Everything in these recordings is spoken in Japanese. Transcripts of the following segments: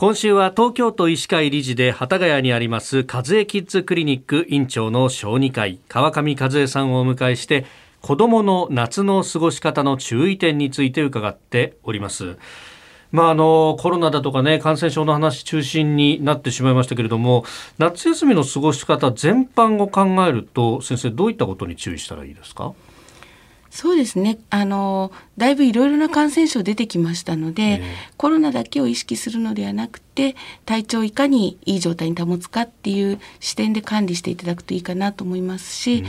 今週は東京都医師会理事で幡ヶ谷にあります和江キッズクリニック院長の小児科医川上和江さんをお迎えして子どもの夏の過ごし方の注意点について伺っております。まあ、あのコロナだとかね感染症の話中心になってしまいましたけれども夏休みの過ごし方全般を考えると先生どういったことに注意したらいいですか？そうですねあのだいぶいろいろな感染症出てきましたので、えー、コロナだけを意識するのではなくて体調をいかにいい状態に保つかっていう視点で管理していただくといいかなと思いますし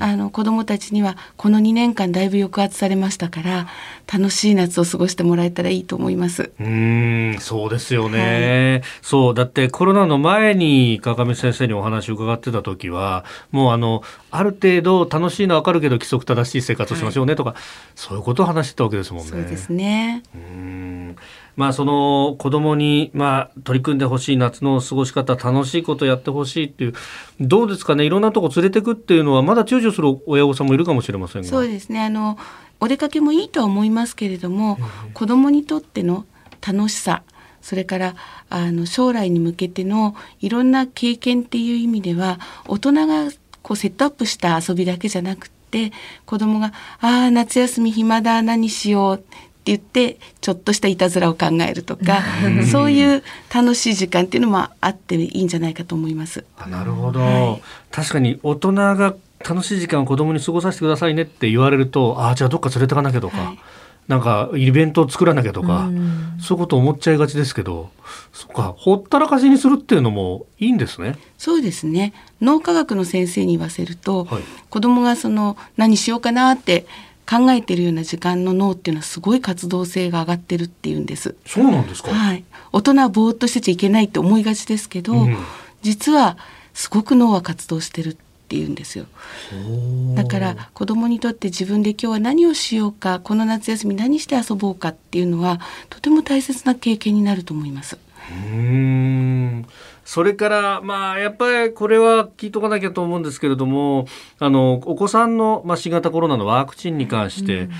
あの子どもたちにはこの2年間だいぶ抑圧されましたから楽しい夏を過ごしてもらえたらいいと思います。うんそうですよね、はい、そうだってコロナの前に川上先生にお話を伺ってた時はもうあのある程度楽しいのは分かるけど規則正しい生活をしましょうねとか、はい、そういうことを話してたわけですもんね。そうですね。うん。まあ、その子供にまに取り組んでほしい夏の過ごし方楽しいことやってほしいっていうどうですかね？いろんなとこ連れてくっていうのはまだ躊躇する親御さんもいるかもしれませんが。そうですね。あのお出かけもいいとは思いますけれども、うん、子供にとっての楽しさそれからあの将来に向けてのいろんな経験っていう意味では大人がこうセットアップした遊びだけじゃなくて子供が「ああ夏休み暇だ何しよう」言ってちょっとしたいたずらを考えるとかそういう楽しい時間っていうのもあっていいんじゃないかと思います。なるほど、はい、確かに大人が楽しい時間を子供に過ごさせてくださいねって言われるとああじゃあどっか連れてかなきゃとか、はい、なんかイベントを作らなきゃとか、そういうこと思っちゃいがちですけどそっかほったらかしにするっていうのもいいんですね。そうですね脳科学の先生に言わせると、はい、子供がその何しようかなって考えてるような時間の脳っていうのはすごい活動性が上がってるっていうんです。そうなんですか。はい。大人はぼーっとしてちゃいけないって思いがちですけど、うん、実はすごく脳は活動してるっていうんですよ。だから子供にとって自分で今日は何をしようか、この夏休み何して遊ぼうかっていうのはとても大切な経験になると思います。うんそれからまあやっぱりこれは聞いとかなきゃと思うんですけれどもあのお子さんの、まあ、新型コロナのワクチンに関して、うん、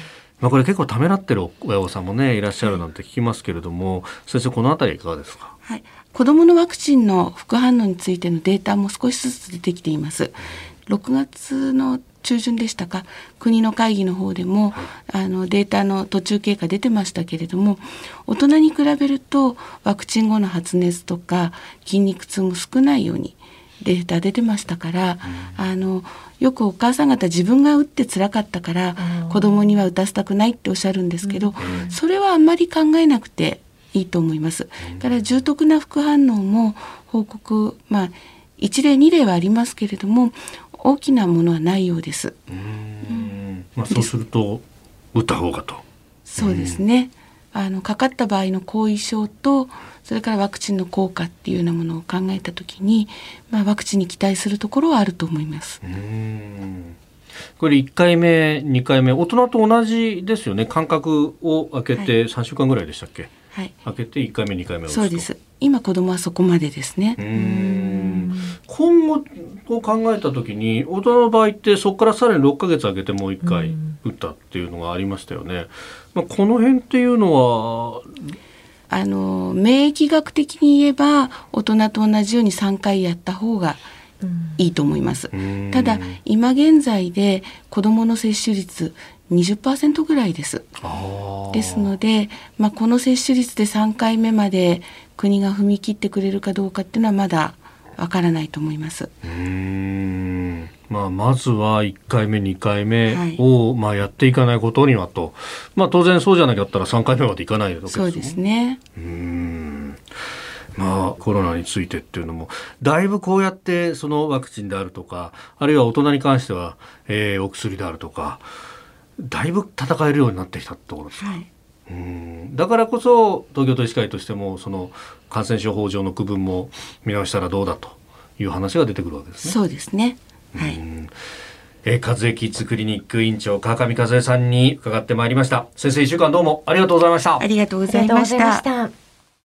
まあ、これ結構ためらってる親御さんもねいらっしゃるなんて聞きますけれども先生この辺りいかがですか、はい、子どものワクチンの副反応についてのデータも少しずつ出てきています。6月の中旬でしたか？国の会議の方でも、あのデータの途中経過出てましたけれども大人に比べるとワクチン後の発熱とか筋肉痛も少ないようにデータ出てましたから、うん、あのよくお母さん方自分が打ってつらかったから、うん、子供には打たせたくないっておっしゃるんですけど、うん、それはあんまり考えなくていいと思います。から重篤な副反応も報告まあ1例2例はありますけれども大きなものはないようです。うんまあ、そうすると打った方がと。そうですね。あのかかった場合の後遺症とそれからワクチンの効果っていうようなものを考えた時に、まあ、ワクチンに期待するところはあると思います。うん。これ1回目2回目大人と同じですよね。間隔を空けて3週間ぐらいでしたっけ、はい、開けて1回目2回目そうです。今子供はそこまでですね今後を考えた時に大人の場合ってそこからさらに6か月空けてもう1回打ったっていうのがありましたよね、まあ、この辺っていうのはあの免疫学的に言えば大人と同じように3回やった方がいいと思います。ただ今現在で子どもの接種率20%ぐらいです。ですので、まあ、この接種率で3回目まで国が踏み切ってくれるかどうかっていうのはまだわからないと思います。うん。まあ、まずは1回目2回目を、はい、まあ、やっていかないことにはと、まあ、当然そうじゃなかったら3回目までいかないわけですそうですね。うん。まあ、コロナについてっていうのも。だいぶこうやってそのワクチンであるとかあるいは大人に関しては、えー、お薬であるとかだいぶ戦えるようになってきたところですか、はい、うんだからこそ東京都医師会としてもその感染症法上の区分も見直したらどうだという話が出てくるわけですね。そうですね。はい、えー、和江キッズクリニック院長川上和江さんに伺ってまいりました。先生一週間どうもありがとうございました。ありがとうございました